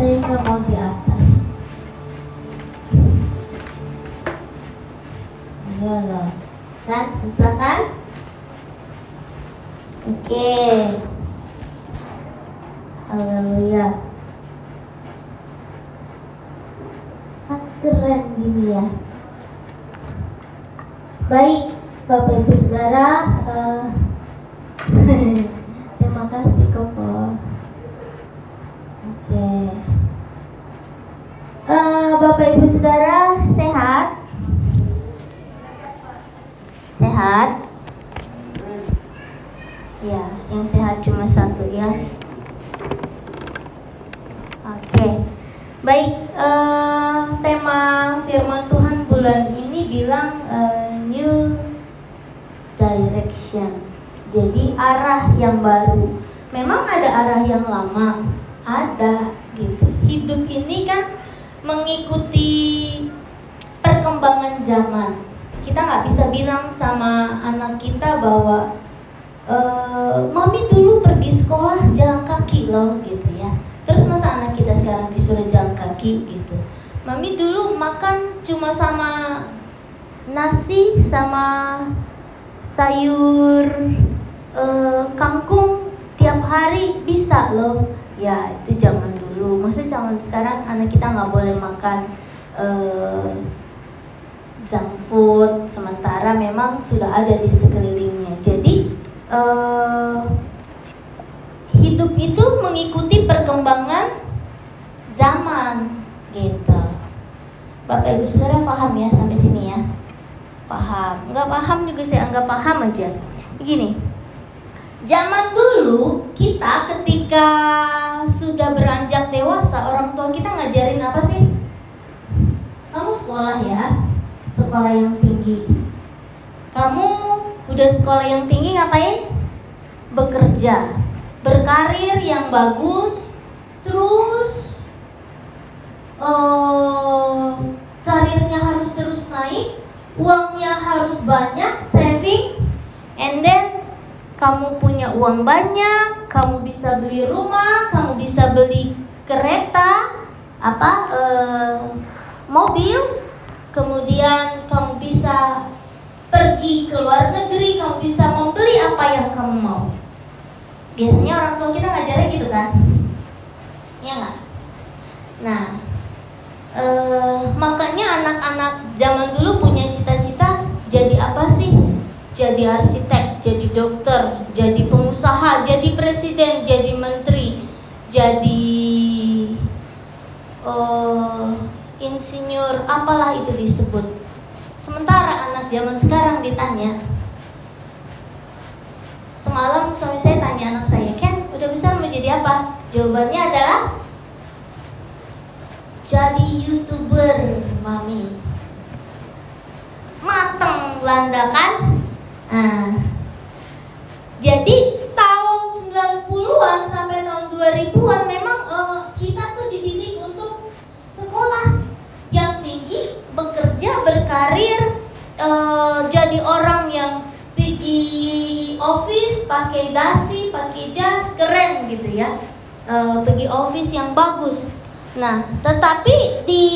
saya nggak mau di atas. Ayo loh. Kan susah kan? Oke. Haleluya. Kan keren gini ya. Baik, Bapak Ibu Saudara, eh, terima kasih Koko. Oke. Eh, Bapak Ibu Saudara sehat? Sehat? Ya, yang sehat cuma satu ya. Oke. Baik, eh, tema firman Tuhan bulan ini bilang eh, new direction. Jadi arah yang baru. Memang ada arah yang lama, ada gitu. Hidup ini kan mengikuti perkembangan zaman. Kita nggak bisa bilang sama anak kita bahwa e, mami dulu pergi sekolah jalan kaki loh gitu ya. Terus masa anak kita sekarang disuruh jalan kaki gitu. Mami dulu makan cuma sama nasi sama sayur e, kangkung tiap hari bisa loh. Ya itu zaman dulu. Masa zaman sekarang anak kita nggak boleh makan e, junk food. Sementara memang sudah ada di sekelilingnya. Jadi e, hidup itu mengikuti perkembangan zaman gitu. Bapak Ibu Saudara paham ya sampai sini ya? Paham. Nggak paham juga saya anggap paham aja. Begini. Zaman dulu kita ketika sudah beranjak dewasa, orang tua kita ngajarin apa sih? Kamu sekolah ya, sekolah yang tinggi. Kamu udah sekolah yang tinggi ngapain? Bekerja, berkarir yang bagus, terus oh, karirnya harus terus naik, uangnya harus banyak, saving, and then kamu punya uang banyak, kamu bisa beli rumah, kamu bisa beli kereta, apa, eh, mobil, kemudian kamu bisa pergi ke luar negeri, kamu bisa membeli apa yang kamu mau. Biasanya orang tua kita ngajarnya gitu kan, ya nggak? Nah, eh, makanya anak-anak zaman dulu punya cita-cita jadi apa sih? Jadi arsitek, jadi dokter, jadi pengusaha, jadi presiden, jadi menteri, jadi uh, insinyur, apalah itu disebut. Sementara anak zaman sekarang ditanya, semalam suami saya tanya anak saya, Ken, udah besar mau jadi apa? Jawabannya adalah jadi youtuber, mami. Mateng landakan. Nah, jadi tahun 90-an sampai tahun 2000-an memang uh, kita tuh dididik untuk sekolah berkarir, uh, jadi orang yang pergi office, pakai dasi, pakai jas, keren gitu ya. Uh, pergi office yang bagus. Nah, tetapi di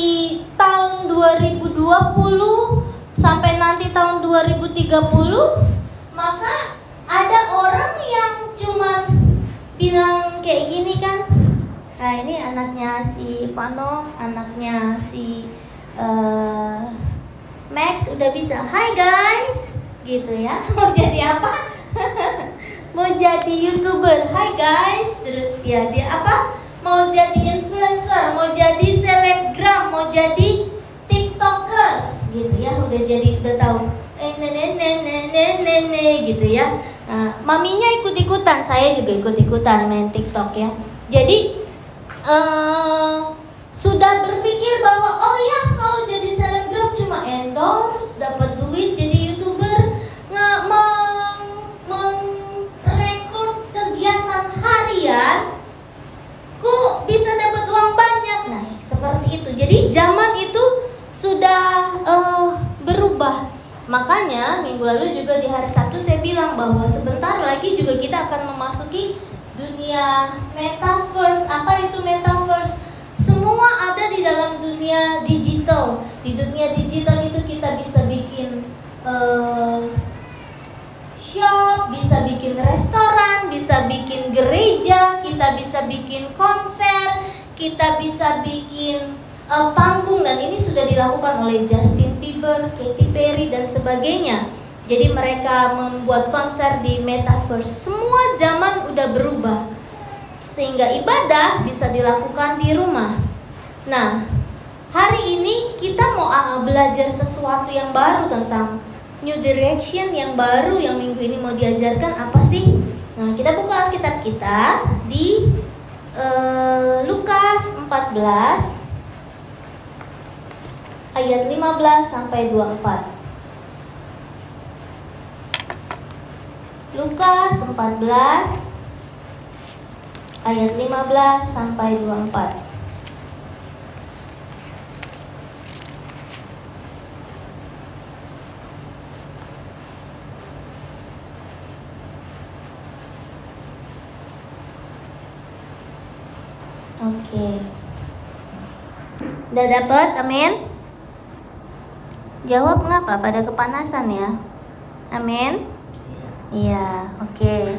tahun 2020 sampai nanti tahun 2030 maka ada orang yang cuma bilang kayak gini kan nah ini anaknya si Vano anaknya si uh, Max udah bisa Hai guys. Gitu ya. Mau jadi apa? Mau jadi youtuber. Hai guys. Terus ya dia apa? Mau jadi influencer mau jadi selebgram mau jadi tiktokers. Gitu ya udah jadi udah tahu. Eh nenek nenek nenek gitu ya. Nah, maminya ikut ikutan saya juga ikut ikutan main tiktok ya. Jadi uh, sudah berpikir bahwa oh ya kalau endorse dapat duit jadi youtuber nggak meng mengrekod kegiatan harian kok bisa dapat uang banyak nah seperti itu jadi zaman itu sudah uh, berubah. Makanya minggu lalu juga di hari Sabtu saya bilang bahwa sebentar lagi juga kita akan memasuki dunia metaverse. Apa itu metaverse? Dalam dunia digital. Di dunia digital itu kita bisa bikin uh, shop, bisa bikin restoran, bisa bikin gereja, kita bisa bikin konser, kita bisa bikin uh, panggung dan ini sudah dilakukan oleh Justin Bieber, Katy Perry dan sebagainya. Jadi mereka membuat konser di metaverse. Semua zaman udah berubah. Sehingga ibadah bisa dilakukan di rumah. Nah, hari ini kita mau belajar sesuatu yang baru tentang new direction yang baru yang minggu ini mau diajarkan apa sih? Nah, kita buka Alkitab kita di uh, Lukas 14 ayat 15 sampai 24. Lukas 14 ayat 15 sampai 24. Oke. Udah dapat? Amin. Jawab ngapa pada kepanasan ya? Amin. Iya, oke. Okay.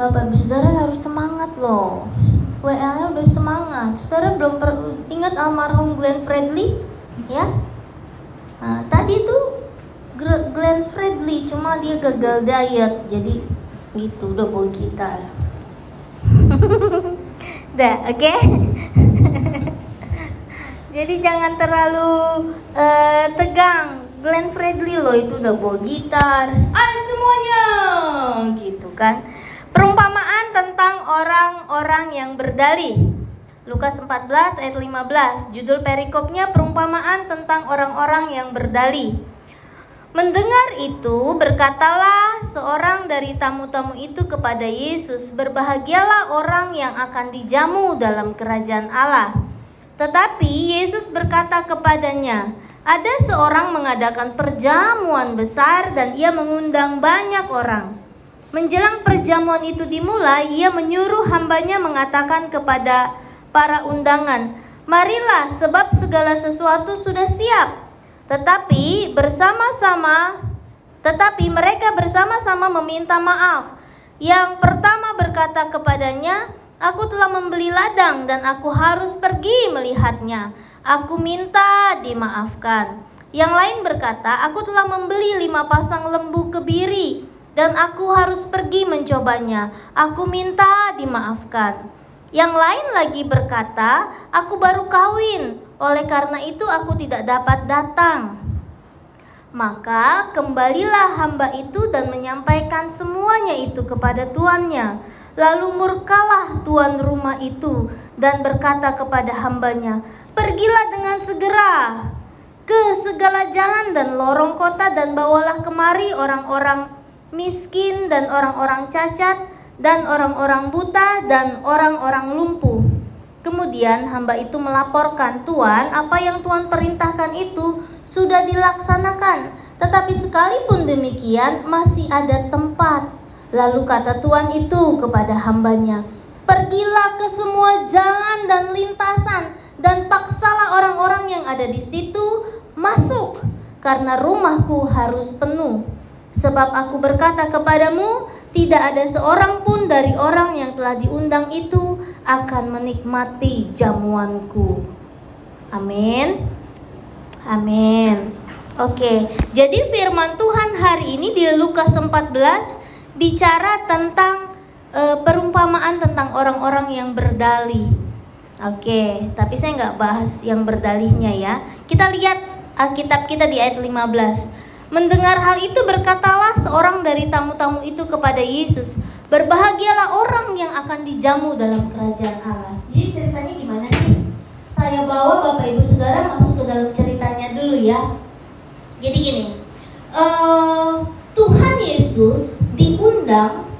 Bapak Ibu Saudara harus semangat loh. WA-nya udah semangat. Saudara belum per ingat almarhum Glenn Fredly? Ya? Nah, tadi tuh Glenn Fredly cuma dia gagal diet. Jadi gitu udah bawa gitar. Dah, oke? Okay? Jadi jangan terlalu uh, tegang. Glenn Fredly loh itu udah bawa gitar. Ah semuanya gitu kan. Perumpamaan tentang orang-orang yang berdalih. Lukas 14 ayat 15. Judul perikopnya perumpamaan tentang orang-orang yang berdalih. Mendengar itu, berkatalah seorang dari tamu-tamu itu kepada Yesus, "Berbahagialah orang yang akan dijamu dalam kerajaan Allah." Tetapi Yesus berkata kepadanya, "Ada seorang mengadakan perjamuan besar dan ia mengundang banyak orang. Menjelang perjamuan itu dimulai, ia menyuruh hambanya mengatakan kepada para undangan, "Marilah, sebab segala sesuatu sudah siap." Tetapi bersama-sama tetapi mereka bersama-sama meminta maaf. Yang pertama berkata kepadanya, Aku telah membeli ladang dan aku harus pergi melihatnya. Aku minta dimaafkan. Yang lain berkata, aku telah membeli lima pasang lembu kebiri dan aku harus pergi mencobanya. Aku minta dimaafkan. Yang lain lagi berkata, aku baru kawin, oleh karena itu aku tidak dapat datang. Maka kembalilah hamba itu dan menyampaikan semuanya itu kepada tuannya. Lalu murkalah tuan rumah itu dan berkata kepada hambanya, Pergilah dengan segera ke segala jalan dan lorong kota dan bawalah kemari orang-orang miskin dan orang-orang cacat dan orang-orang buta dan orang-orang lumpuh. Kemudian hamba itu melaporkan, Tuan, apa yang Tuhan perintahkan itu sudah dilaksanakan. Tetapi sekalipun demikian masih ada tempat. Lalu kata Tuhan itu kepada hambanya, Pergilah ke semua jalan dan lintasan dan paksalah orang-orang yang ada di situ masuk karena rumahku harus penuh. Sebab aku berkata kepadamu, tidak ada seorang pun dari orang yang telah diundang itu akan menikmati jamuanku. Amin. Amin. Oke, jadi firman Tuhan hari ini di Lukas 14 bicara tentang uh, perumpamaan tentang orang-orang yang berdalih. Oke, tapi saya nggak bahas yang berdalihnya ya. Kita lihat Alkitab kita di ayat 15. Mendengar hal itu berkatalah seorang dari tamu-tamu itu kepada Yesus, "Berbahagialah orang yang akan dijamu dalam kerajaan Allah." Jadi ceritanya gimana sih? Saya bawa Bapak Ibu Saudara masuk ke dalam ceritanya dulu ya. Jadi gini, uh, Tuhan Yesus diundang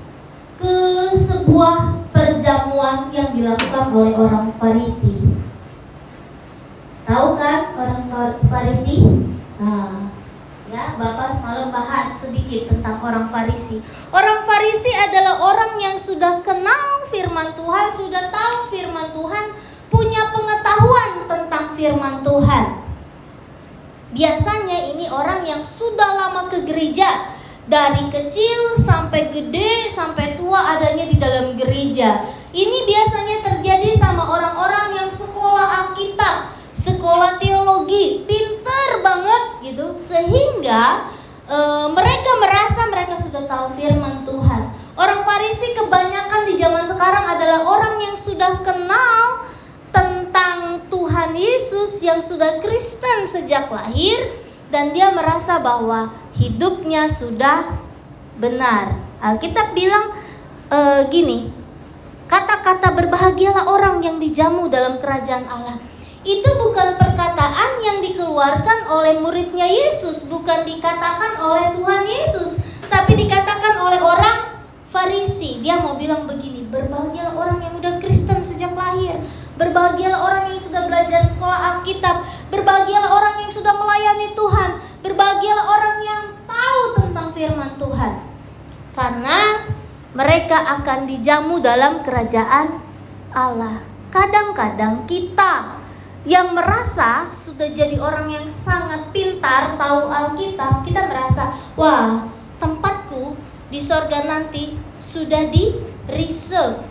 ke sebuah perjamuan yang dilakukan oleh orang Farisi. Tahu kan orang Farisi? Nah, Bapak semalam bahas sedikit tentang orang Farisi. Orang Farisi adalah orang yang sudah kenal firman Tuhan, sudah tahu firman Tuhan, punya pengetahuan tentang firman Tuhan. Biasanya ini orang yang sudah lama ke gereja, dari kecil sampai gede sampai tua adanya di dalam gereja. Ini biasanya terjadi sama orang-orang yang sekolah Alkitab, sekolah teologi, pinter banget gitu, sehingga e, mereka merasa mereka sudah tahu firman Tuhan. Orang Farisi kebanyakan di zaman sekarang adalah orang yang sudah kenal tentang Tuhan Yesus yang sudah Kristen sejak lahir dan dia merasa bahwa hidupnya sudah benar. Alkitab bilang e, gini, kata-kata berbahagialah orang yang dijamu dalam kerajaan Allah. Itu bukan perkataan yang dikeluarkan oleh muridnya Yesus, bukan dikatakan oleh Tuhan Yesus, tapi dikatakan oleh orang Farisi, dia mau bilang begini, berbahagia orang yang udah Kristen sejak lahir, berbahagia orang yang sudah belajar sekolah Alkitab, berbahagia orang yang sudah melayani Tuhan, berbahagia orang yang tahu tentang firman Tuhan. Karena mereka akan dijamu dalam kerajaan Allah. Kadang-kadang kita yang merasa sudah jadi orang yang sangat pintar tahu Alkitab, kita merasa, wah, tempatku di sorga nanti sudah di reserve,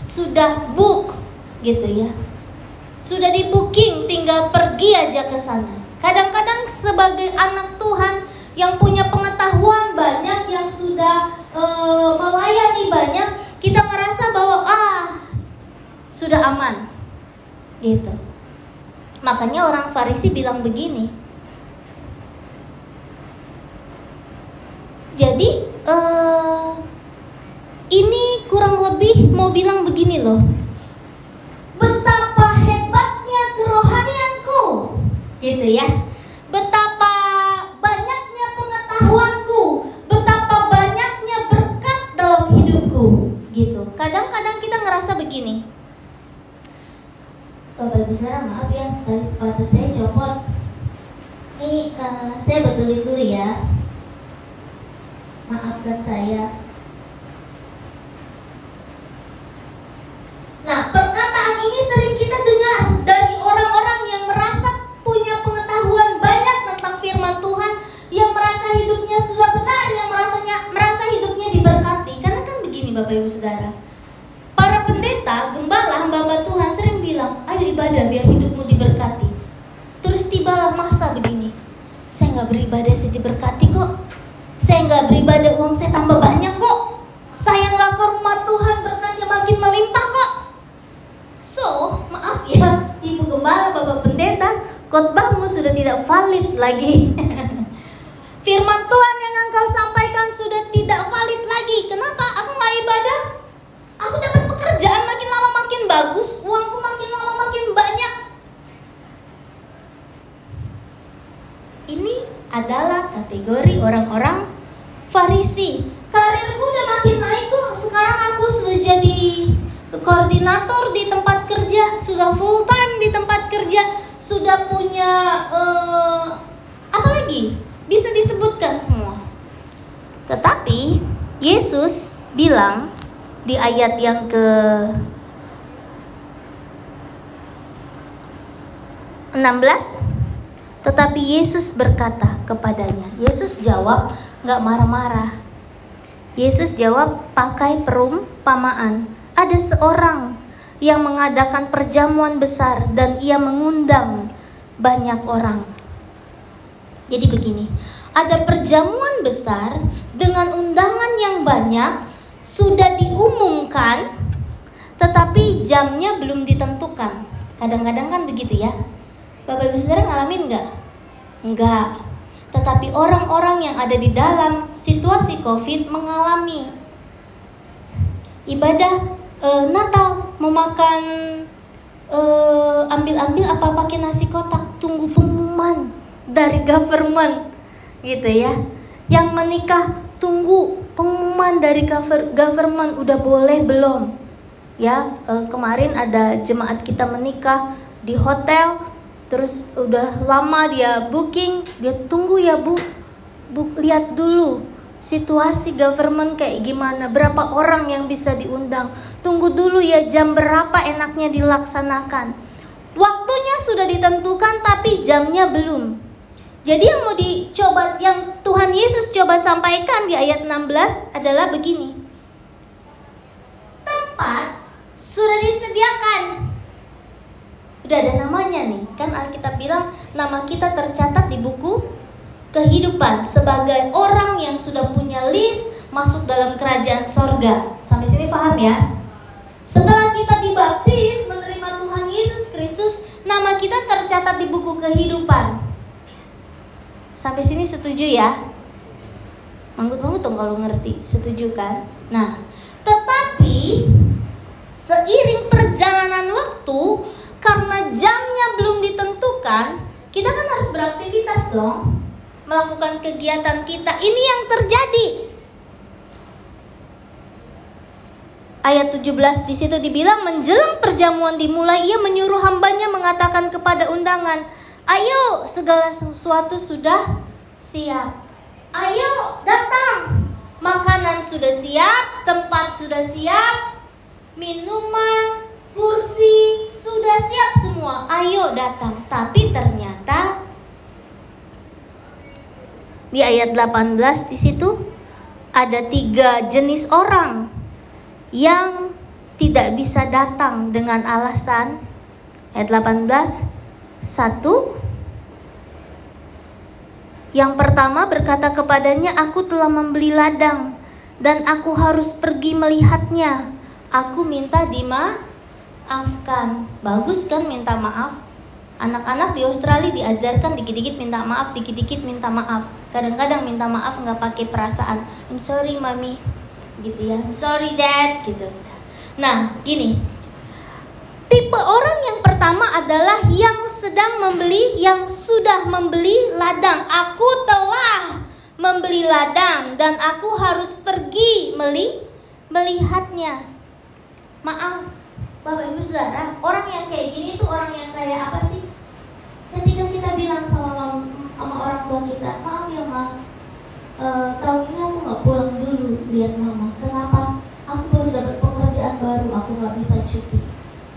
sudah book gitu ya. Sudah di booking, tinggal pergi aja ke sana. Kadang-kadang sebagai anak Tuhan yang punya pengetahuan banyak, yang sudah uh, melayani banyak, kita merasa bahwa ah sudah aman, gitu. Makanya orang Farisi bilang begini. Jadi uh, ini kurang lebih mau bilang begini loh. Betapa hebatnya kerohanianku. Gitu ya. Betapa banyaknya pengetahuanku, betapa banyaknya berkat dalam hidupku. Gitu. Kadang-kadang kita ngerasa begini. Bapak Ibu Saudara maaf ya, tadi sepatu saya copot. Ini uh, saya betulin dulu ya maafkan saya. Nah, perkataan ini sering kita dengar dari orang-orang yang merasa punya pengetahuan banyak tentang firman Tuhan, yang merasa hidupnya sudah benar, yang merasanya merasa hidupnya diberkati. Karena kan begini Bapak Ibu Saudara. Para pendeta, gembala, hamba-hamba Tuhan sering bilang, ayo ibadah biar hidupmu diberkati. Terus tibalah masa begini, saya nggak beribadah sih diberkati kok saya nggak beribadah uang saya tambah banyak kok. Saya nggak ke rumah Tuhan berkatnya makin melimpah kok. So, maaf ya, Ibu Gembala, Bapak Pendeta, khotbahmu sudah tidak valid lagi. Firman Tuhan yang engkau sampaikan sudah tidak valid lagi. Kenapa? Aku nggak ibadah. Aku dapat pekerjaan makin lama makin bagus, uangku makin lama makin banyak. Ini adalah kategori orang-orang Farisi. Karirku udah makin naik kok. Sekarang aku sudah jadi koordinator di tempat kerja, sudah full time di tempat kerja, sudah punya uh, apa lagi? Bisa disebutkan semua. Tetapi Yesus bilang di ayat yang ke 16 tetapi Yesus berkata kepadanya Yesus jawab nggak marah-marah. Yesus jawab pakai perumpamaan. Ada seorang yang mengadakan perjamuan besar dan ia mengundang banyak orang. Jadi begini, ada perjamuan besar dengan undangan yang banyak sudah diumumkan tetapi jamnya belum ditentukan. Kadang-kadang kan begitu ya. Bapak Ibu Saudara ngalamin nggak? Nggak. Tetapi orang-orang yang ada di dalam situasi COVID mengalami. Ibadah e, Natal memakan eh, ambil-ambil apa pakai nasi kotak tunggu pengumuman dari government gitu ya. Yang menikah tunggu pengumuman dari government udah boleh belum? Ya e, kemarin ada jemaat kita menikah di hotel terus udah lama dia booking dia tunggu ya bu bu lihat dulu situasi government kayak gimana berapa orang yang bisa diundang tunggu dulu ya jam berapa enaknya dilaksanakan Waktunya sudah ditentukan tapi jamnya belum. Jadi yang mau dicoba yang Tuhan Yesus coba sampaikan di ayat 16 adalah begini. Tempat sudah disediakan. Udah ada namanya nih. Kan Alkitab bilang nama kita tercatat di buku kehidupan sebagai orang yang sudah punya list masuk dalam kerajaan sorga. Sampai sini paham ya? Setelah kita dibaptis, menerima Tuhan Yesus Kristus, nama kita tercatat di buku kehidupan. Sampai sini setuju ya? Manggut-manggut dong kalau ngerti, setuju kan? Nah, tetapi seiring perjalanan waktu, karena jamnya belum ditentukan, kita kan harus beraktivitas dong melakukan kegiatan kita. Ini yang terjadi. Ayat 17 di situ dibilang menjelang perjamuan dimulai ia menyuruh hambanya mengatakan kepada undangan, "Ayo, segala sesuatu sudah siap. Ayo, datang. Makanan sudah siap, tempat sudah siap, minuman, kursi sudah siap semua. Ayo datang." Tapi ternyata di ayat 18 di situ ada tiga jenis orang yang tidak bisa datang dengan alasan ayat 18 satu yang pertama berkata kepadanya aku telah membeli ladang dan aku harus pergi melihatnya aku minta dimaafkan bagus kan minta maaf Anak-anak di Australia diajarkan dikit-dikit minta maaf, dikit-dikit minta maaf. Kadang-kadang minta maaf nggak pakai perasaan. I'm sorry mami, gitu ya. I'm sorry dad, gitu. Nah, gini. Tipe orang yang pertama adalah yang sedang membeli, yang sudah membeli ladang. Aku telah membeli ladang dan aku harus pergi meli melihatnya. Maaf, Bapak Ibu Saudara, orang yang kayak gini tuh orang yang kayak apa sih? ketika kita bilang sama sama orang tua kita maaf ya ma uh, tahun ini aku nggak pulang dulu lihat mama. Kenapa? Aku baru dapat pekerjaan baru aku nggak bisa cuti.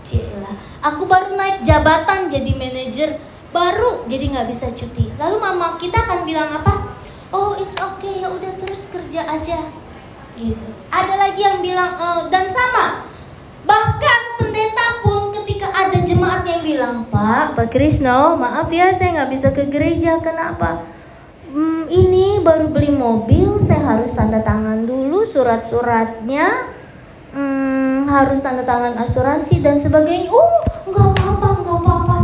Cila. aku baru naik jabatan jadi manajer baru jadi nggak bisa cuti. Lalu mama kita akan bilang apa? Oh it's okay ya udah terus kerja aja. Gitu. Ada lagi yang bilang uh, dan sama bahkan pendeta pun ada jemaat yang bilang, Pak, Pak Krisno, maaf ya saya nggak bisa ke gereja. Kenapa? Hmm, ini baru beli mobil, saya harus tanda tangan dulu surat-suratnya. Hmm, harus tanda tangan asuransi dan sebagainya. Oh, nggak apa-apa, nggak apa-apa.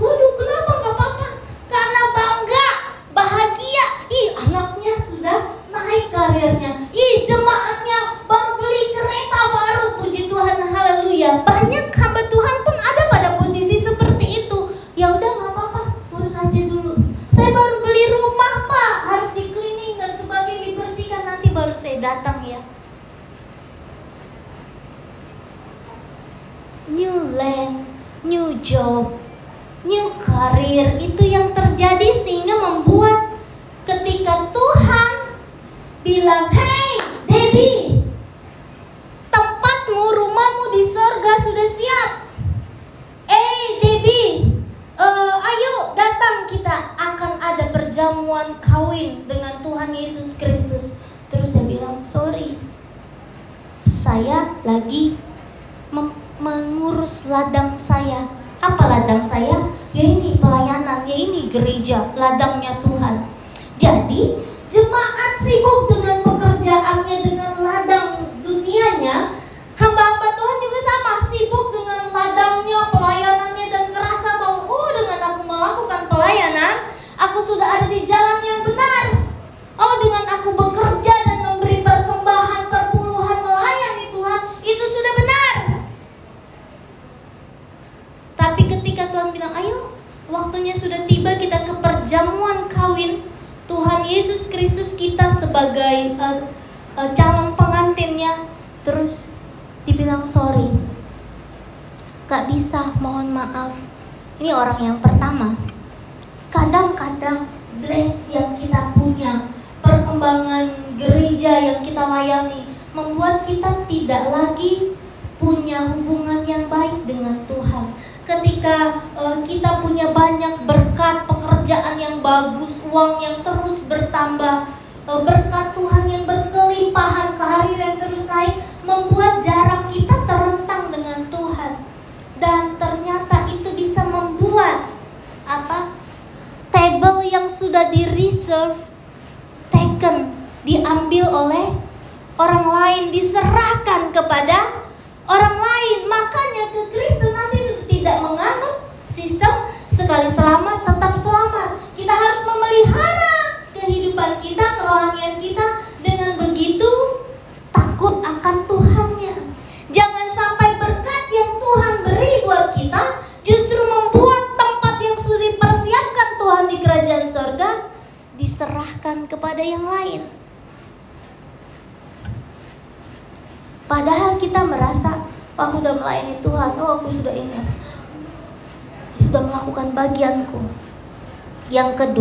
Waduh, kenapa nggak apa-apa? Karena bangga, bahagia. Ih, anaknya sudah naik karirnya. Datang ya. New land, new job, new career itu yang terjadi sehingga membuat ketika Tuhan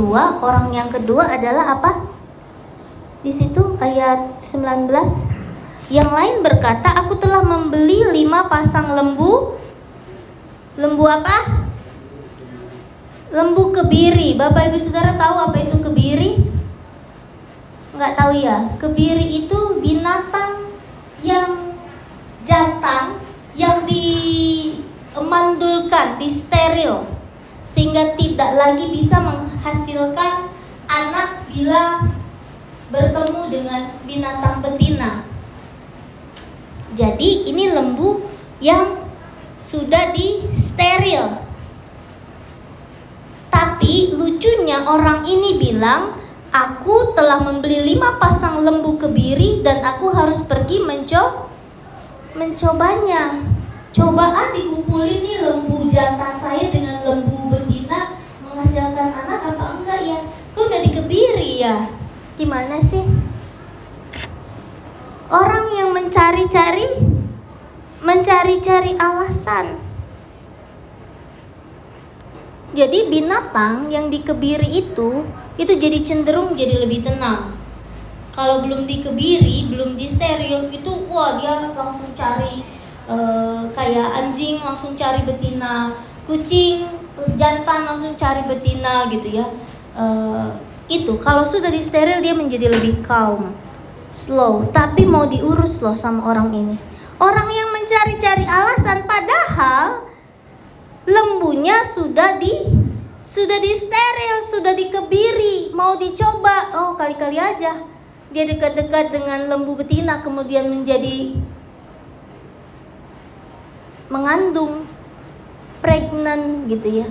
kedua, orang yang kedua adalah apa? Di situ ayat 19 Yang lain berkata, aku telah membeli lima pasang lembu Lembu apa? Lembu kebiri Bapak ibu saudara tahu apa itu kebiri? Nggak tahu ya Kebiri itu binatang yang jantan yang dimandulkan, disteril sehingga tidak lagi bisa menghasilkan anak bila bertemu dengan binatang betina. Jadi ini lembu yang sudah disteril. Tapi lucunya orang ini bilang Aku telah membeli lima pasang lembu kebiri dan aku harus pergi menco mencobanya. Cobaan dikumpulin nih lembu jantan saya dengan lembu betina menghasilkan anak? Dikebiri ya? Gimana sih? Orang yang mencari-cari mencari-cari alasan. Jadi binatang yang dikebiri itu itu jadi cenderung jadi lebih tenang. Kalau belum dikebiri, belum disteril itu wah dia langsung cari uh, kayak anjing langsung cari betina, kucing jantan langsung cari betina gitu ya. Uh, itu kalau sudah disteril dia menjadi lebih calm, slow, tapi mau diurus loh sama orang ini. Orang yang mencari-cari alasan padahal lembunya sudah di sudah disteril, sudah dikebiri, mau dicoba. Oh, kali-kali aja. Dia dekat-dekat dengan lembu betina kemudian menjadi mengandung pregnant gitu ya.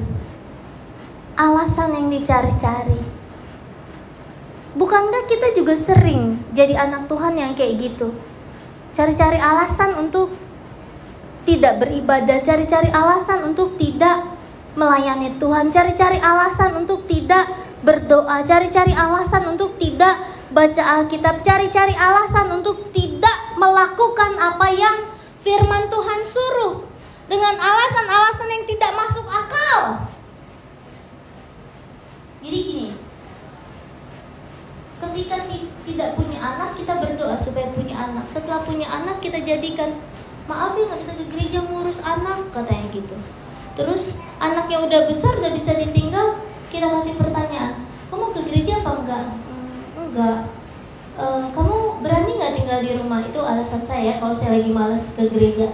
Alasan yang dicari-cari. Bukankah kita juga sering jadi anak Tuhan yang kayak gitu? Cari-cari alasan untuk tidak beribadah, cari-cari alasan untuk tidak melayani Tuhan, cari-cari alasan untuk tidak berdoa, cari-cari alasan untuk tidak baca Alkitab, cari-cari alasan untuk tidak melakukan apa yang firman Tuhan suruh dengan alasan-alasan yang tidak masuk akal. Jadi gini, ketika tidak punya anak kita berdoa supaya punya anak. Setelah punya anak kita jadikan maaf ya nggak bisa ke gereja ngurus anak katanya gitu. Terus anaknya udah besar udah bisa ditinggal, kita kasih pertanyaan, kamu ke gereja apa enggak? Hmm, enggak. E, kamu berani nggak tinggal di rumah? Itu alasan saya kalau saya lagi males ke gereja.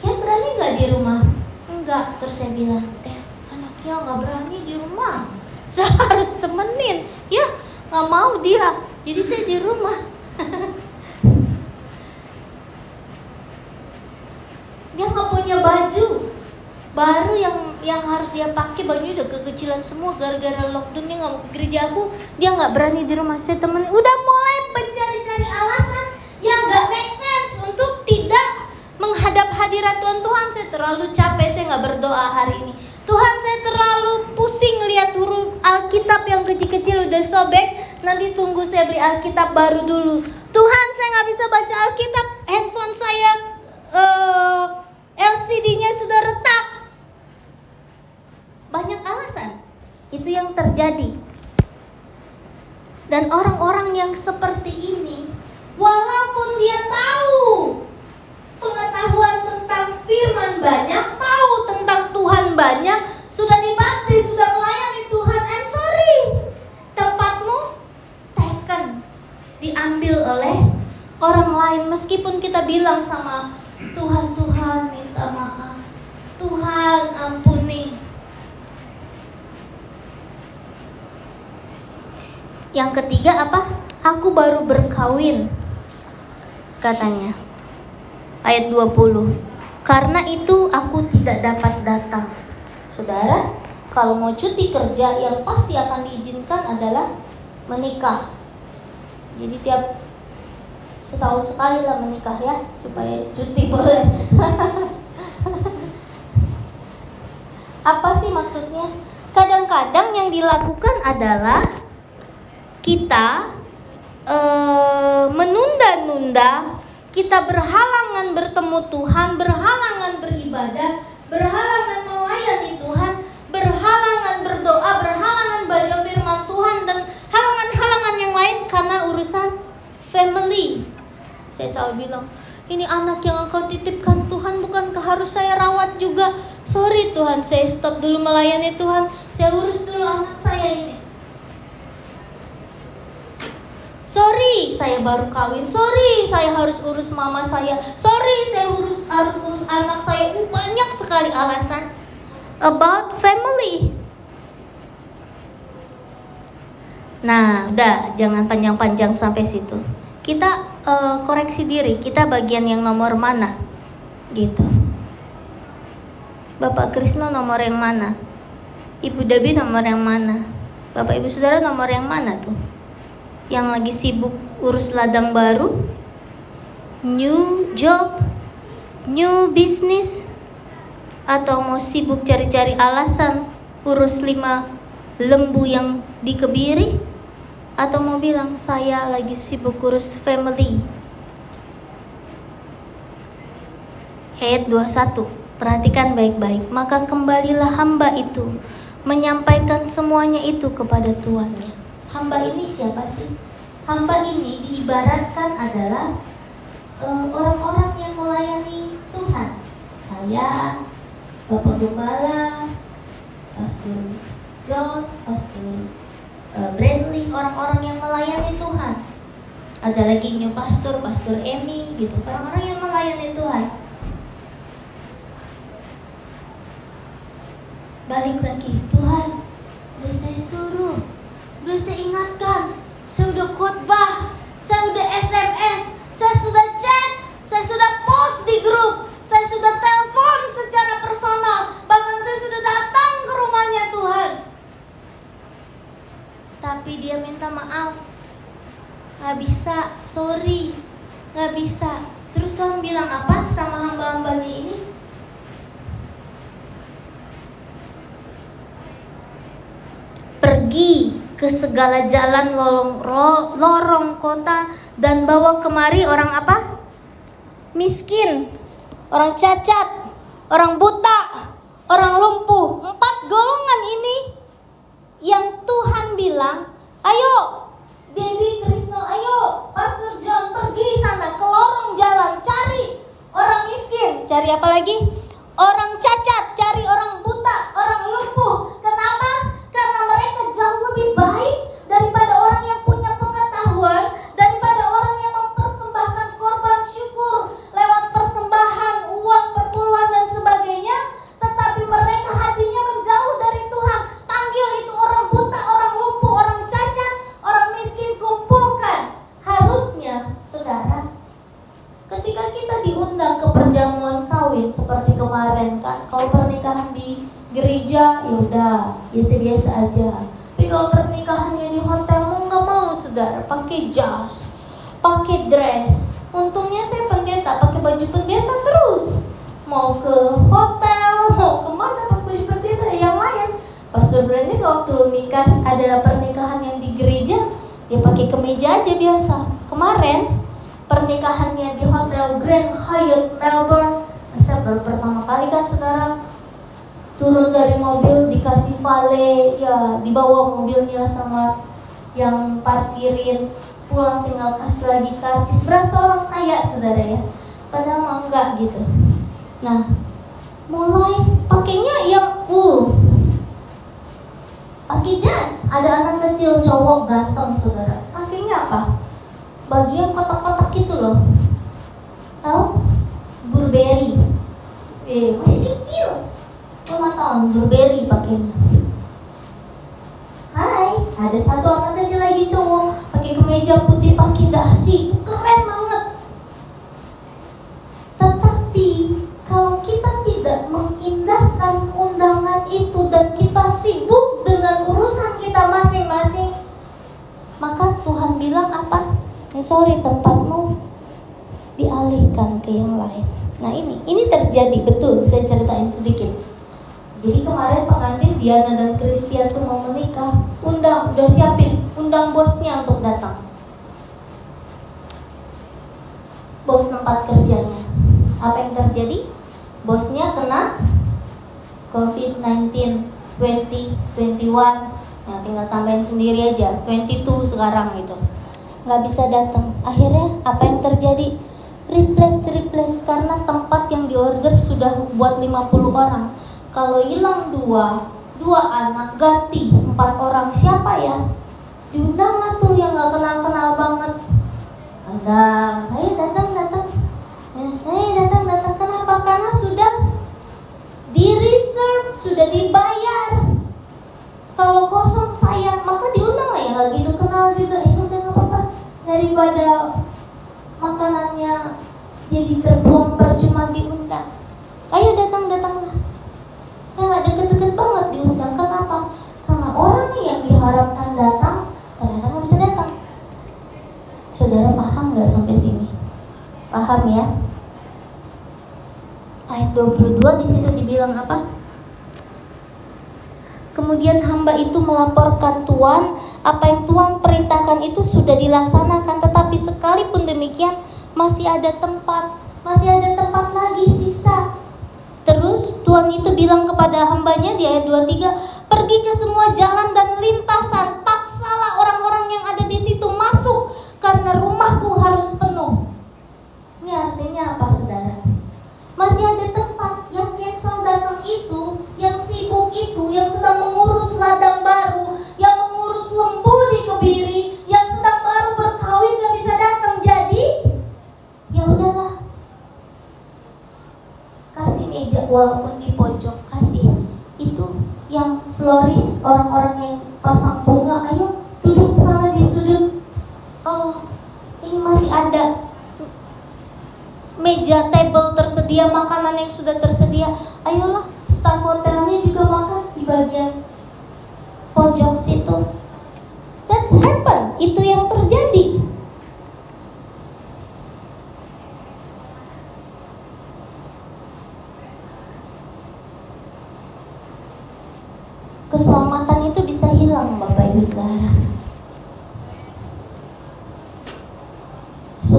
Kayak berani nggak di rumah? Enggak. Terus saya bilang, eh anaknya nggak berani di rumah. Saya harus temenin. Ya nggak mau dia. Jadi saya di rumah. dia nggak punya baju. Baru yang yang harus dia pakai bajunya udah kekecilan semua gara-gara lockdown dia nggak mau ke gereja aku. Dia nggak berani di rumah. Saya temen udah mulai mencari-cari alasan. Yang nggak make sense untuk tidak menghadap hadirat Tuhan. Tuhan saya terlalu capek. Saya nggak berdoa hari ini. Tuhan saya terlalu pusing lihat huruf Alkitab yang kecil-kecil udah sobek nanti tunggu saya beli Alkitab baru dulu Tuhan saya nggak bisa baca Alkitab handphone saya uh, eh, LCD-nya sudah retak banyak alasan. Itu yang terjadi. Dan orang-orang yang seperti ini, walaupun dia tahu pengetahuan tentang firman banyak, tahu tentang Tuhan banyak, diambil oleh orang lain meskipun kita bilang sama Tuhan Tuhan minta maaf. Tuhan ampuni. Yang ketiga apa? Aku baru berkawin katanya. Ayat 20 karena itu aku tidak dapat datang. Saudara kalau mau cuti kerja yang pasti akan diizinkan adalah menikah jadi tiap setahun sekali lah menikah ya supaya cuti boleh. Apa sih maksudnya? Kadang-kadang yang dilakukan adalah kita e, menunda-nunda kita berhalangan bertemu Tuhan berhalangan beribadah berhalangan melayani Tuhan berhalangan berdoa berhalangan baca lain karena urusan family saya selalu bilang, ini anak yang engkau titipkan Tuhan bukankah harus saya rawat juga? Sorry Tuhan, saya stop dulu melayani Tuhan. Saya urus dulu anak saya ini. Sorry, saya baru kawin. Sorry, saya harus urus mama saya. Sorry, saya urus harus urus anak saya. Banyak sekali alasan about family. Nah, udah jangan panjang-panjang sampai situ. Kita uh, koreksi diri kita bagian yang nomor mana? Gitu. Bapak Krisno nomor yang mana? Ibu Debi nomor yang mana? Bapak Ibu Saudara nomor yang mana tuh? Yang lagi sibuk urus ladang baru? New job? New business? Atau mau sibuk cari-cari alasan urus lima lembu yang dikebiri atau mau bilang saya lagi sibuk urus family. Ayat 21. Perhatikan baik-baik, maka kembalilah hamba itu menyampaikan semuanya itu kepada tuannya. Hamba ini siapa sih? Hamba ini diibaratkan adalah eh, orang-orang uh, yang melayani Tuhan. Saya, Bapak Gembala, Pastor John, Pastor uh, Bradley orang-orang yang melayani Tuhan. Ada lagi new pastor pastor Emmy gitu. Orang-orang yang melayani Tuhan. Balik lagi Tuhan udah saya suruh udah saya ingatkan saya udah khotbah saya udah SMS saya sudah chat saya sudah post di grup saya sudah telepon secara personal bahkan saya sudah datang ke rumahnya Tuhan tapi dia minta maaf. Nggak bisa sorry. Nggak bisa. Terus Tuhan bilang apa sama hamba-hambanya ini? Pergi ke segala jalan lorong, lorong kota dan bawa kemari orang apa? Miskin. Orang cacat. Orang buta. Orang lumpuh. Empat golongan ini yang Tuhan bilang, ayo Dewi Krisno, ayo Pastor John pergi sana ke lorong jalan cari orang miskin, cari apa lagi? Orang cacat, cari orang buta, orang lumpuh. Kenapa? Karena mereka jauh lebih baik gereja ya udah biasa-biasa aja. Tapi kalau pernikahannya di hotel mau nggak mau saudara pakai jas, pakai dress. Untungnya saya pendeta pakai baju pendeta terus. Mau ke hotel, mau ke mana pakai baju pendeta yang lain. Pastor Brandy waktu nikah ada pernikahan yang di gereja, dia pakai kemeja aja biasa. Kemarin pernikahannya di hotel Grand Hyatt Melbourne, saya baru pertama kali kan saudara turun dari mobil dikasih vale ya dibawa mobilnya sama yang parkirin. Pulang tinggal kasih lagi karcis berasa orang kaya saudara ya. Padahal mah enggak gitu. Nah mulai pakainya yang uh pakai jas. Ada anak kecil cowok ganteng saudara. Pakainya apa? Baju yang kotak-kotak gitu loh. Tahu? Burberry. Eh masih lima tahun Burberry pakainya Hai, ada satu anak kecil lagi cowok pakai kemeja putih pakai dasi, keren banget. Tetapi kalau kita tidak mengindahkan undangan itu dan kita sibuk dengan urusan kita masing-masing, maka Tuhan bilang apa? Eh, sorry tempatmu dialihkan ke yang lain. Nah ini, ini terjadi betul. Saya ceritain sedikit jadi kemarin pengantin Diana dan Christian tuh mau menikah, undang, udah siapin, undang bosnya untuk datang. Bos tempat kerjanya. Apa yang terjadi? Bosnya kena COVID-19 2021 Nah tinggal tambahin sendiri aja 22 sekarang gitu nggak bisa datang akhirnya apa yang terjadi replace replace karena tempat yang diorder sudah buat 50 orang kalau hilang dua dua anak ganti empat orang siapa ya? Diundang lah tuh yang nggak kenal kenal banget. Datang ayo datang datang. Eh datang datang. Kenapa? Karena sudah di reserve sudah dibayar. Kalau kosong sayang. Maka diundang lah ya nggak gitu kenal juga. Ya udah nggak apa-apa. Daripada makanannya jadi terbuang percuma diundang. Ayo datang datanglah saudara paham nggak sampai sini? Paham ya? Ayat 22 di situ dibilang apa? Kemudian hamba itu melaporkan Tuhan, apa yang Tuhan perintahkan itu sudah dilaksanakan, tetapi sekalipun demikian masih ada tempat, masih ada tempat lagi sisa. Terus Tuhan itu bilang kepada hambanya di ayat 23, pergi ke semua jalan dan lintasan, paksalah orang-orang yang ada karena rumahku harus penuh. Ini artinya apa saudara? Masih ada tempat yang cancel datang itu, yang sibuk itu, yang sedang mengurus ladang baru, yang mengurus lembu di kebiri, yang sedang baru berkawin gak bisa datang. Jadi, ya udahlah, kasih meja walaupun di pojok kasih itu yang floris orang-orang yang pasang bunga ayo masih ada meja table tersedia makanan yang sudah tersedia. Ayolah staff hotelnya juga makan di bagian pojok situ. That's happen. Itu yang terjadi. Keselamatan itu bisa hilang Bapak Ibu Saudara.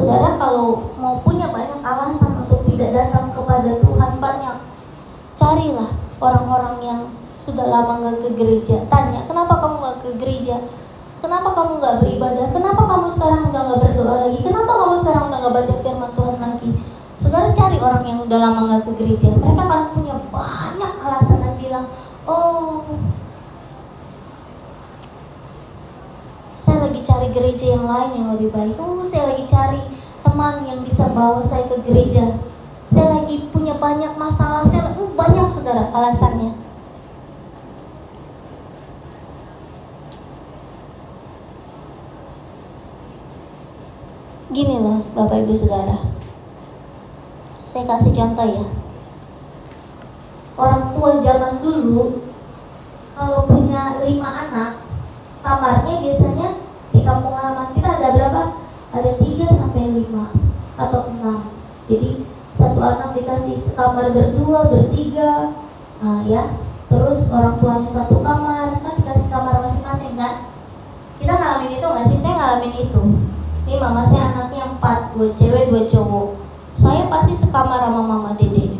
Saudara kalau mau punya banyak alasan untuk tidak datang kepada Tuhan banyak, carilah orang-orang yang sudah lama nggak ke gereja. Tanya, kenapa kamu nggak ke gereja? Kenapa kamu nggak beribadah? Kenapa kamu sekarang udah nggak berdoa lagi? Kenapa kamu sekarang udah nggak baca firman Tuhan lagi? Saudara cari orang yang udah lama nggak ke gereja. Mereka akan punya banyak alasan dan bilang, oh saya lagi cari gereja yang lain yang lebih baik. Oh, saya lagi cari teman yang bisa bawa saya ke gereja. Saya lagi punya banyak masalah. Saya oh, banyak saudara alasannya. Gini loh, Bapak Ibu Saudara. Saya kasih contoh ya. Orang tua zaman dulu kalau punya lima anak, kamarnya biasanya satu anak dikasih kamar berdua, bertiga. Nah, ya. Terus orang tuanya satu kamar, kan dikasih kamar masing-masing kan? Kita ngalamin itu nggak sih? Saya ngalamin itu. Ini mama saya anaknya empat, dua cewek, dua cowok. Saya pasti sekamar sama mama dede.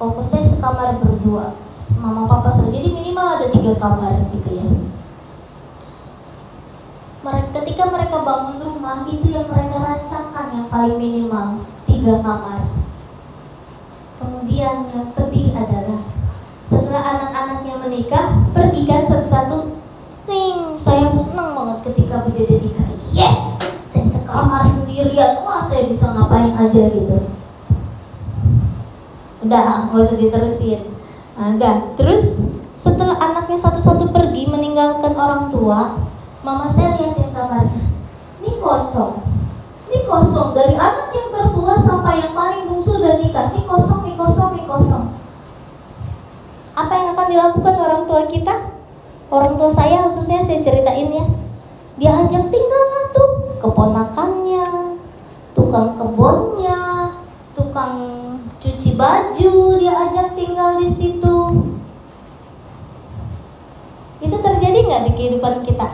Kalau saya sekamar berdua, mama papa saya. Jadi minimal ada tiga kamar gitu ya mereka, ketika mereka bangun rumah itu yang mereka rancangkan yang paling minimal tiga kamar. Kemudian yang pedih adalah setelah anak-anaknya menikah, pergi kan satu-satu. Ning, saya senang banget ketika beda nikah. Yes, saya suka kamar sendirian. Wah saya bisa ngapain aja gitu. Udah nggak usah diterusin. Nah, udah. Terus setelah anaknya satu-satu pergi meninggalkan orang tua mama saya lihatin kamarnya. Ini kosong ini kosong. Dari anak yang tertua sampai yang paling bungsu dan nikah. Ini kosong ini kosong ini kosong. Apa yang akan dilakukan orang tua kita? Orang tua saya khususnya saya ceritain ya. Dia ajak tinggal tuh keponakannya tukang kebunnya tukang cuci baju dia ajak tinggal di situ. Itu terjadi nggak di kehidupan kita?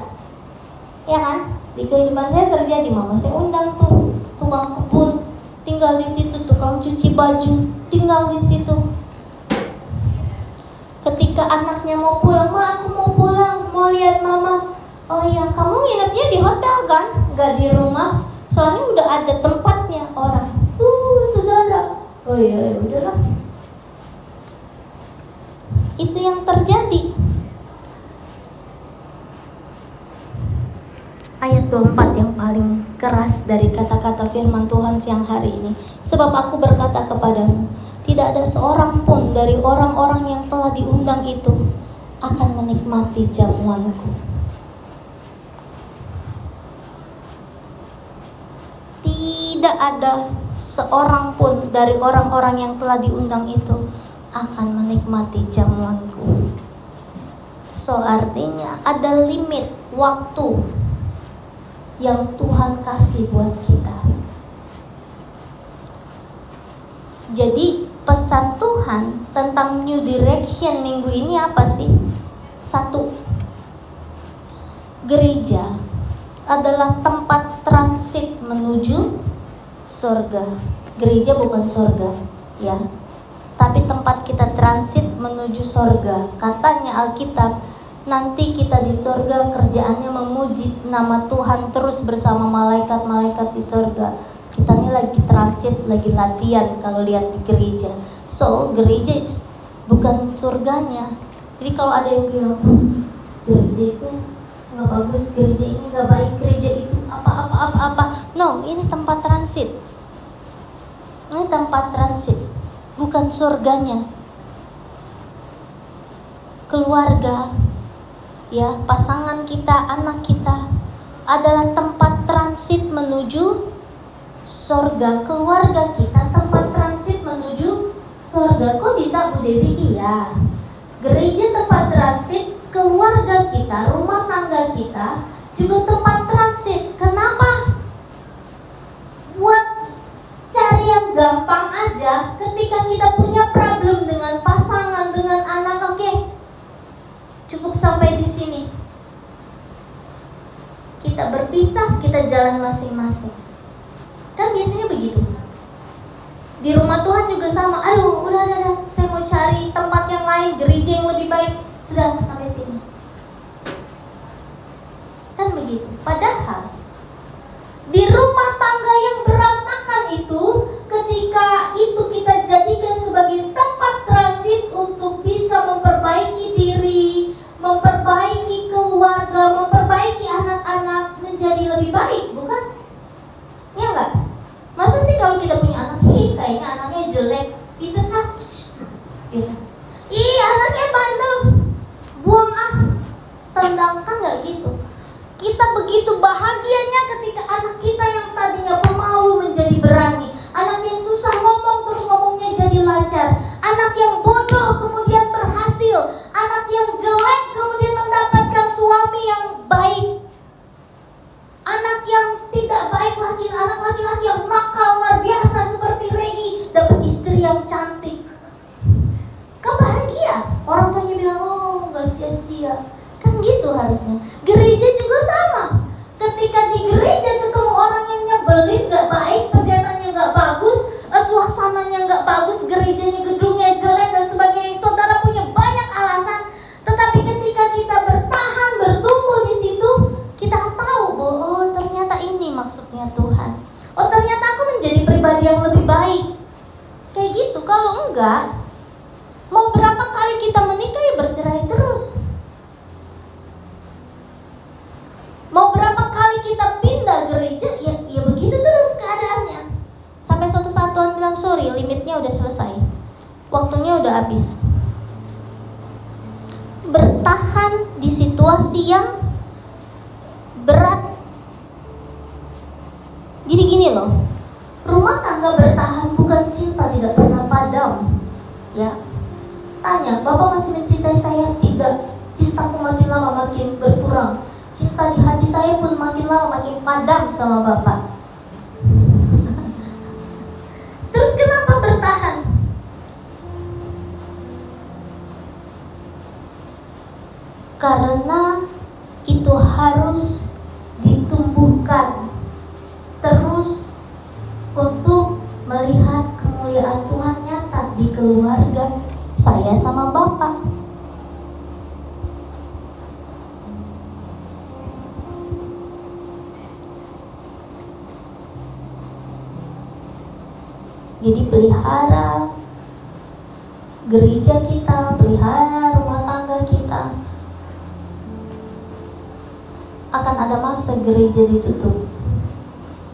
Ya kan di kehidupan saya terjadi mama. Saya undang tuh tukang kebun. Tinggal di situ tukang cuci baju. Tinggal di situ. Ketika anaknya mau pulang ma aku mau pulang. Mau lihat mama. Oh iya kamu nginepnya di hotel kan? Nggak di rumah. Soalnya udah ada tempatnya orang. Uh saudara. Oh iya ya udahlah. Itu yang terjadi ayat 24 yang paling keras dari kata-kata firman Tuhan siang hari ini. Sebab aku berkata kepadamu, tidak ada seorang pun dari orang-orang yang telah diundang itu akan menikmati jamuanku. Tidak ada seorang pun dari orang-orang yang telah diundang itu akan menikmati jamuanku. So artinya ada limit waktu yang Tuhan kasih buat kita. Jadi pesan Tuhan tentang new direction minggu ini apa sih? Satu, gereja adalah tempat transit menuju sorga. Gereja bukan sorga, ya. Tapi tempat kita transit menuju sorga. Katanya Alkitab, nanti kita di sorga kerjaannya memuji nama Tuhan terus bersama malaikat-malaikat di sorga. Kita ini lagi transit lagi latihan kalau lihat di gereja. So gereja bukan surganya. Jadi kalau ada yang bilang gereja itu nggak bagus gereja ini nggak baik gereja itu apa apa apa apa. No ini tempat transit. Ini tempat transit bukan surganya. Keluarga ya pasangan kita, anak kita adalah tempat transit menuju sorga keluarga kita. Tempat transit menuju sorga. Kok bisa Bu Dewi iya. Gereja tempat transit keluarga kita rumah tangga kita juga tempat transit. Kenapa? Buat cari yang gampang aja. Ketika kita punya problem dengan pasangan dengan anak oke okay, Cukup sampai di sini. Kita berpisah, kita jalan masing-masing. Kan biasanya begitu. Di rumah Tuhan juga sama. Aduh, udah, udah, udah. Saya mau cari tempat yang lain, gereja yang lebih baik. Sudah sampai sini. Kan begitu. Padahal di rumah tangga yang berantakan itu, ketika itu kita jadikan sebagai tempat transit untuk bisa memperbaiki diri, memperbaiki keluarga, memperbaiki anak-anak menjadi lebih baik, bukan? Ya enggak? Masa sih kalau kita punya anak, ih kayaknya anaknya jelek, itu satu. Gitu. Ih anaknya bandel, buang ah, tendang kan nggak gitu. Kita begitu bahagianya ketika anak kita yang tadinya pemalu menjadi berani, anak yang susah ngomong terus ngomongnya jadi lancar, anak yang bodoh kemudian Jadi pelihara gereja kita, pelihara rumah tangga kita. Akan ada masa gereja ditutup.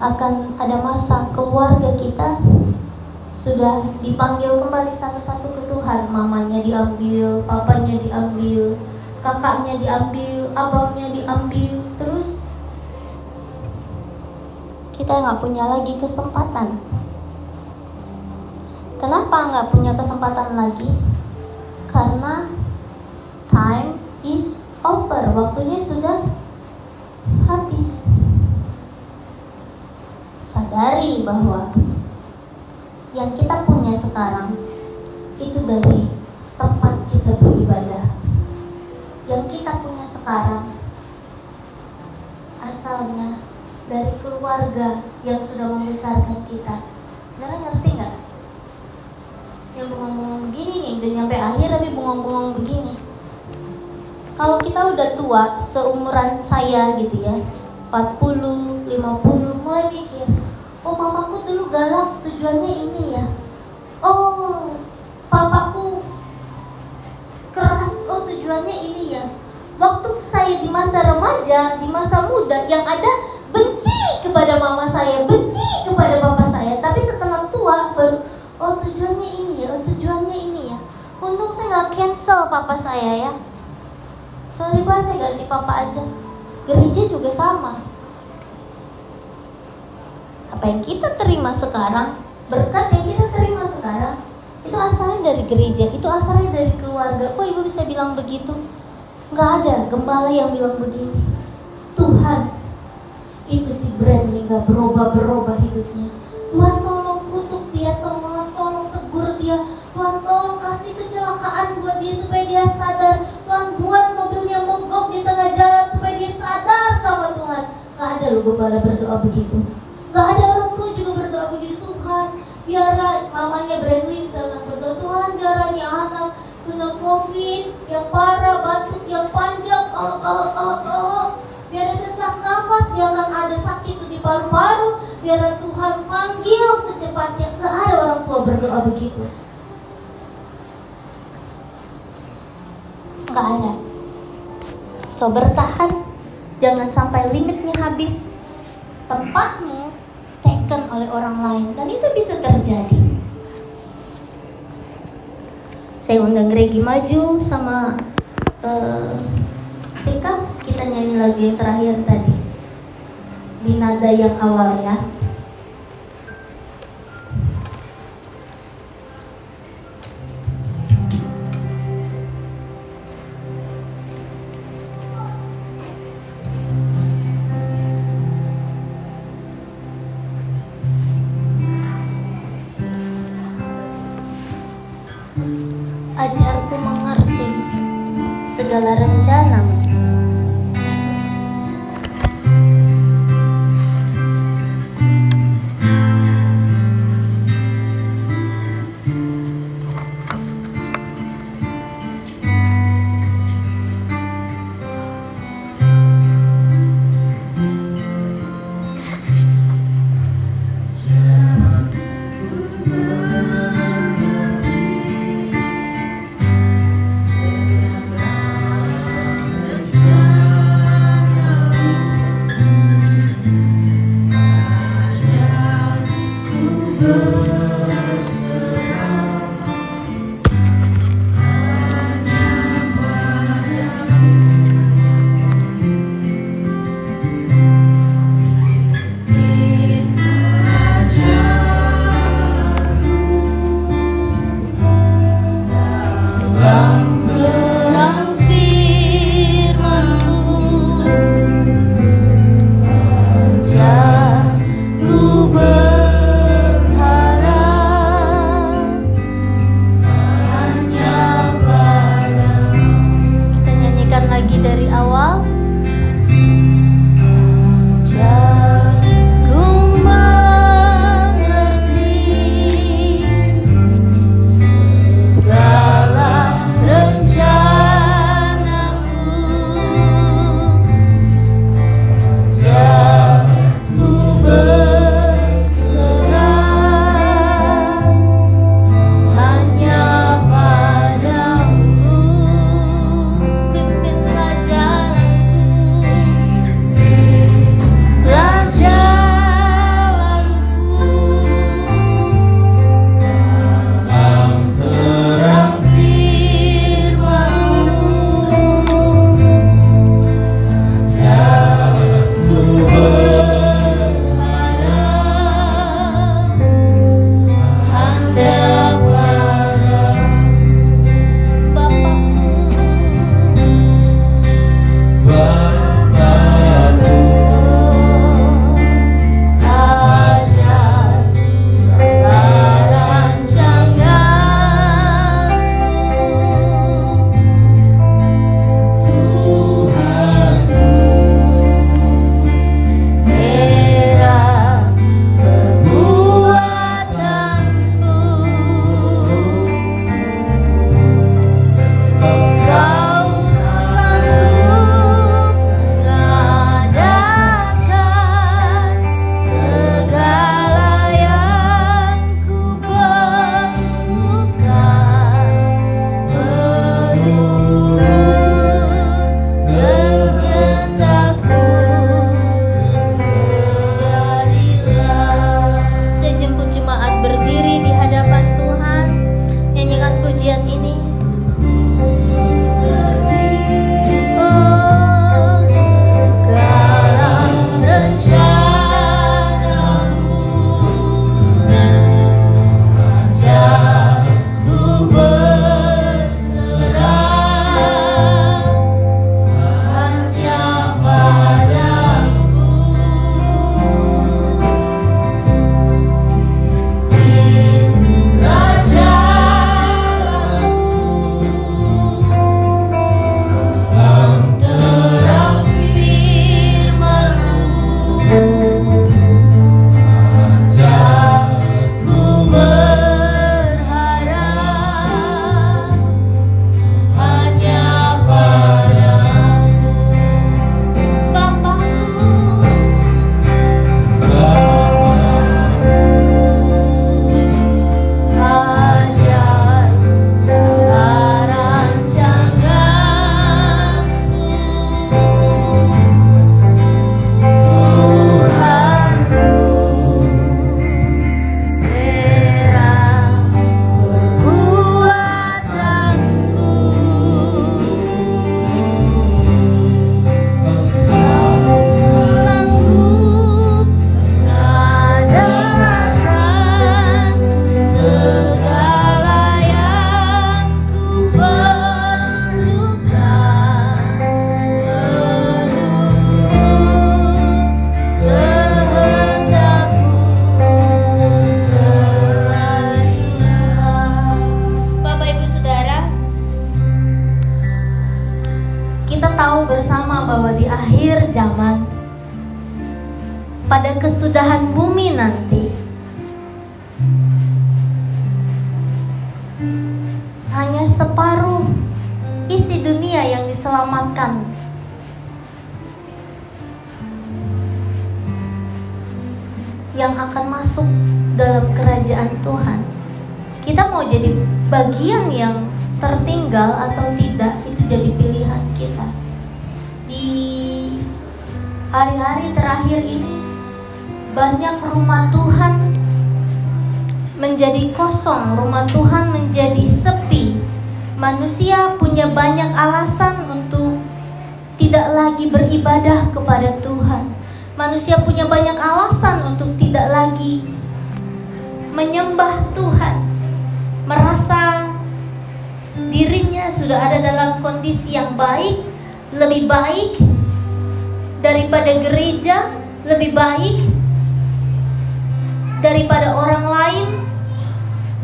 Akan ada masa keluarga kita sudah dipanggil kembali satu-satu ke Tuhan. Mamanya diambil, papanya diambil, kakaknya diambil, abangnya diambil. Terus kita nggak punya lagi kesempatan Kenapa nggak punya kesempatan lagi? Karena time is over, waktunya sudah habis. Sadari bahwa yang kita punya sekarang itu dari tempat kita beribadah. Yang kita punya sekarang asalnya dari keluarga yang sudah membesarkan kita. Saudara ngerti nggak? Yang bengong-bengong begini nih udah nyampe akhir tapi bengong-bengong begini. Kalau kita udah tua seumuran saya gitu ya 40, 50 mulai mikir oh mamaku dulu galak tujuannya ini ya. Oh papaku keras oh tujuannya ini ya. Waktu saya di masa remaja di masa muda yang ada benci kepada mama saya benci kepada papa saya tapi setelah tua baru oh tujuannya ini ya oh tujuannya ini ya. Untung saya nggak cancel papa saya ya. Sorry pak saya ganti papa aja. Gereja juga sama. Apa yang kita terima sekarang? Berkat yang kita terima sekarang itu asalnya dari gereja itu asalnya dari keluarga. Kok ibu bisa bilang begitu? Nggak ada gembala yang bilang begini. Tuhan itu si Brandly nggak berubah berubah hidupnya. Tuhan tolong kecelakaan buat dia supaya dia sadar. Tuhan buat mobilnya mogok di tengah jalan supaya dia sadar sama Tuhan. Gak ada loh kepala berdoa begitu. Gak ada orang tua juga berdoa begitu Tuhan. Biarlah mamanya Brandly misalkan berdoa. Tuhan biarlah nih anak kena covid yang parah batuk yang panjang kalau kalau kalau kalau. Biar sesak nafas jangan ada sakit di paru-paru. Biar Tuhan panggil secepatnya gak ada orang tua berdoa begitu gak ada. So bertahan. Jangan sampai limitnya habis. Tempatmu taken oleh orang lain dan itu bisa terjadi. Saya undang Regi maju sama uh, Rika. Kita nyanyi lagu yang terakhir tadi. Di nada yang awal ya. Kosong, rumah Tuhan menjadi sepi. Manusia punya banyak alasan untuk tidak lagi beribadah kepada Tuhan. Manusia punya banyak alasan untuk tidak lagi menyembah Tuhan, merasa dirinya sudah ada dalam kondisi yang baik, lebih baik daripada gereja, lebih baik daripada orang lain,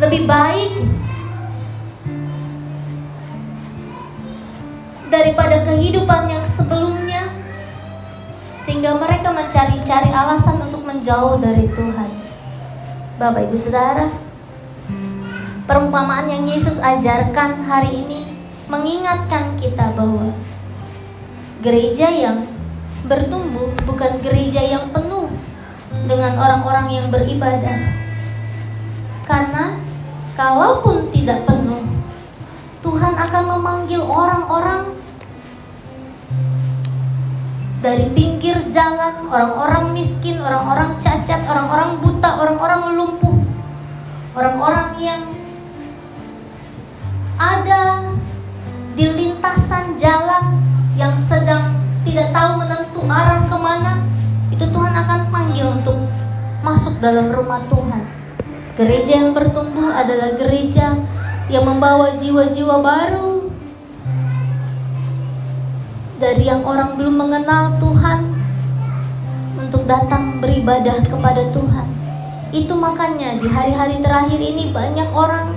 lebih baik daripada kehidupan yang sebelumnya sehingga mereka mencari-cari alasan untuk menjauh dari Tuhan. Bapak Ibu Saudara, perumpamaan yang Yesus ajarkan hari ini mengingatkan kita bahwa gereja yang bertumbuh bukan gereja yang penuh dengan orang-orang yang beribadah. Karena kalaupun tidak penuh, Tuhan akan memanggil orang-orang dari pinggir jalan, orang-orang miskin, orang-orang cacat, orang-orang buta, orang-orang lumpuh, orang-orang yang ada di lintasan jalan yang sedang tidak tahu menentu arah ke mana, itu Tuhan akan panggil untuk masuk dalam rumah Tuhan. Gereja yang bertumbuh adalah gereja yang membawa jiwa-jiwa baru, dari yang orang belum mengenal Tuhan untuk datang beribadah kepada Tuhan. Itu makanya di hari-hari terakhir ini banyak orang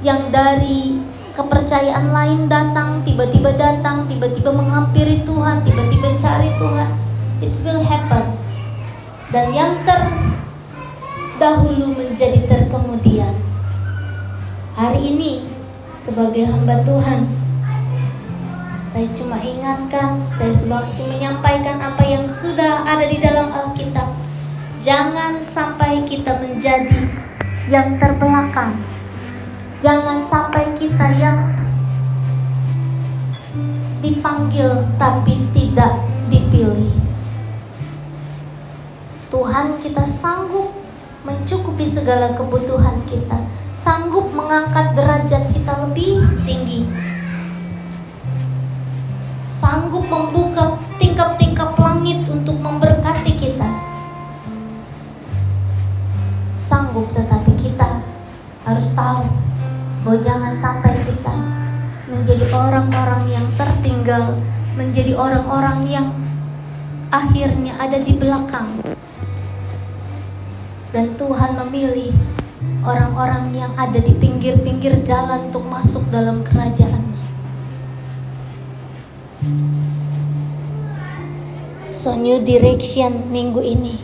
yang dari kepercayaan lain datang, tiba-tiba datang, tiba-tiba menghampiri Tuhan, tiba-tiba cari Tuhan. It will happen. Dan yang terdahulu menjadi terkemudian. Hari ini sebagai hamba Tuhan, saya cuma ingatkan, saya sudah menyampaikan apa yang sudah ada di dalam Alkitab. Jangan sampai kita menjadi yang terbelakang. Jangan sampai kita yang dipanggil tapi tidak dipilih. Tuhan kita sanggup mencukupi segala kebutuhan kita, sanggup mengangkat derajat kita lebih tinggi sanggup membuka tingkap-tingkap langit untuk memberkati kita. Sanggup tetapi kita harus tahu bahwa jangan sampai kita menjadi orang-orang yang tertinggal, menjadi orang-orang yang akhirnya ada di belakang. Dan Tuhan memilih orang-orang yang ada di pinggir-pinggir jalan untuk masuk dalam kerajaan. So new direction minggu ini.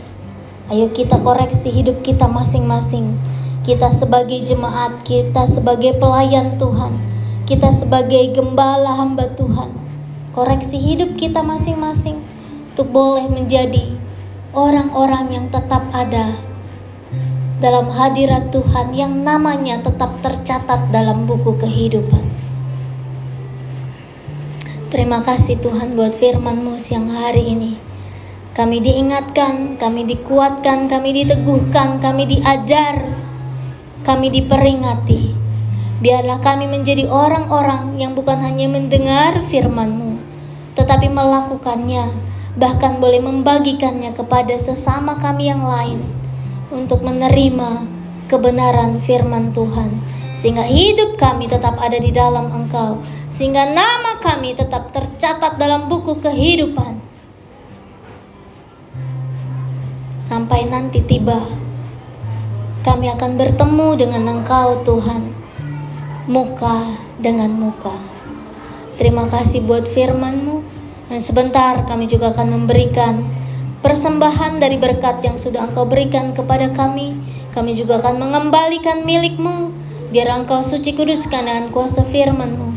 Ayo kita koreksi hidup kita masing-masing. Kita sebagai jemaat, kita sebagai pelayan Tuhan, kita sebagai gembala hamba Tuhan. Koreksi hidup kita masing-masing untuk boleh menjadi orang-orang yang tetap ada dalam hadirat Tuhan yang namanya tetap tercatat dalam buku kehidupan. Terima kasih Tuhan buat firman-Mu siang hari ini. Kami diingatkan, kami dikuatkan, kami diteguhkan, kami diajar, kami diperingati. Biarlah kami menjadi orang-orang yang bukan hanya mendengar firman-Mu, tetapi melakukannya, bahkan boleh membagikannya kepada sesama kami yang lain untuk menerima kebenaran firman Tuhan sehingga hidup kami tetap ada di dalam Engkau, sehingga nama kami tetap tercatat dalam buku kehidupan. Sampai nanti tiba, kami akan bertemu dengan Engkau, Tuhan, muka dengan muka. Terima kasih buat firman-Mu, dan sebentar kami juga akan memberikan persembahan dari berkat yang sudah Engkau berikan kepada kami. Kami juga akan mengembalikan milikmu, biar Engkau suci kuduskan dengan kuasa firman-Mu.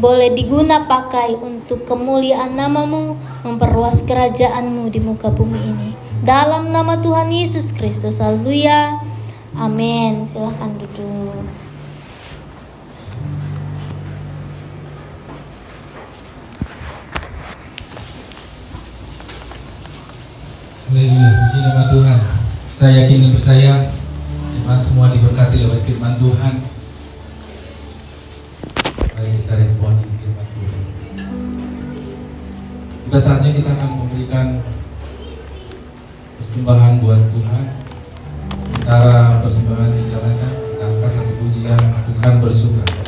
Boleh diguna pakai untuk kemuliaan namamu, memperluas kerajaanmu di muka bumi ini. Dalam nama Tuhan Yesus Kristus, haleluya. Amin. Silahkan duduk. Haleluya, puji nama Tuhan. Saya yakin dan percaya jemaat semua diberkati lewat firman Tuhan. Mari kita responi firman Tuhan. Juga saatnya kita akan memberikan persembahan buat Tuhan. Sementara persembahan dijalankan, kita angkat satu pujian bukan bersuka.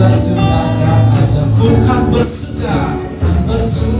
Bersuka Karena ku kan bersuka, bersuka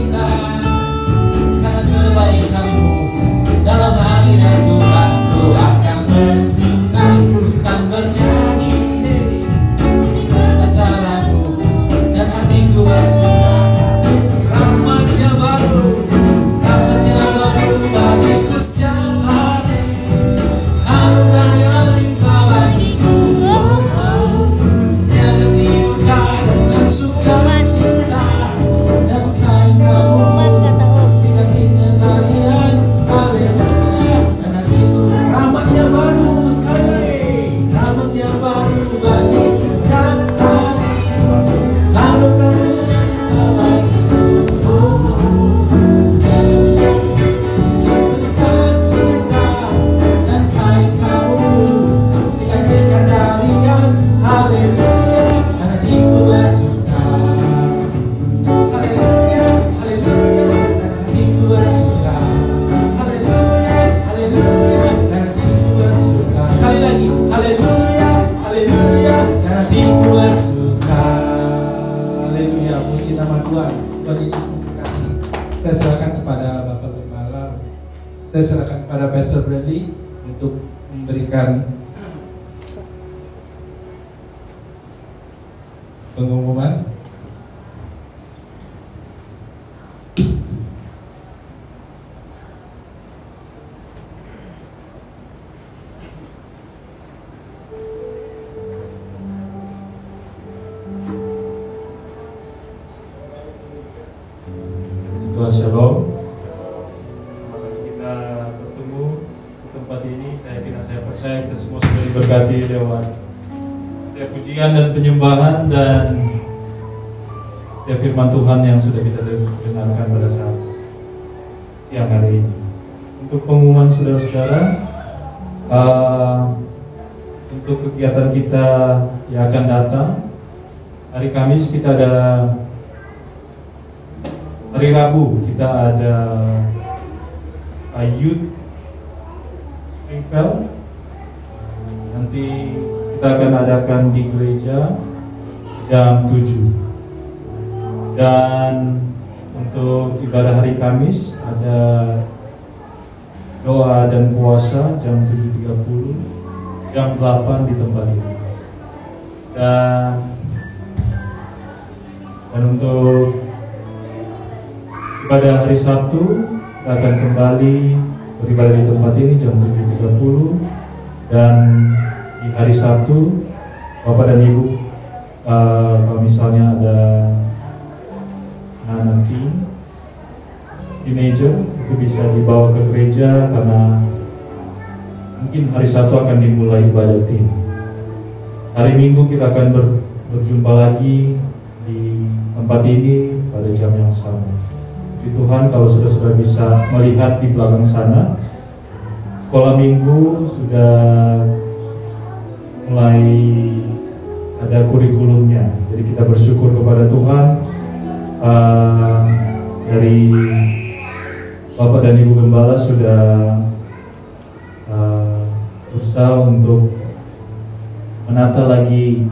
bertemu di tempat ini Saya kira saya percaya kita semua sudah diberkati lewat Setiap pujian dan penyembahan dan Setiap firman Tuhan yang sudah kita dengarkan pada saat Siang hari ini. Untuk pengumuman saudara-saudara uh, Untuk kegiatan kita yang akan datang Hari Kamis kita ada Hari Rabu kita ada uh, Youth Springfield. Nanti kita akan adakan di gereja jam 7. Dan untuk ibadah hari Kamis ada doa dan puasa jam 7.30 jam 8 di tempat ini. Dan dan untuk pada hari Sabtu kita akan kembali beribadah di tempat ini jam 7.30 dan di hari Sabtu Bapak dan Ibu eh, kalau misalnya ada anak teen teenager itu bisa dibawa ke gereja karena mungkin hari Sabtu akan dimulai ibadah teen hari Minggu kita akan ber- berjumpa lagi di tempat ini pada jam yang sama Puji Tuhan kalau sudah sudah bisa melihat di belakang sana sekolah minggu sudah mulai ada kurikulumnya. Jadi kita bersyukur kepada Tuhan uh, dari Bapak dan Ibu Gembala sudah uh, berusaha untuk menata lagi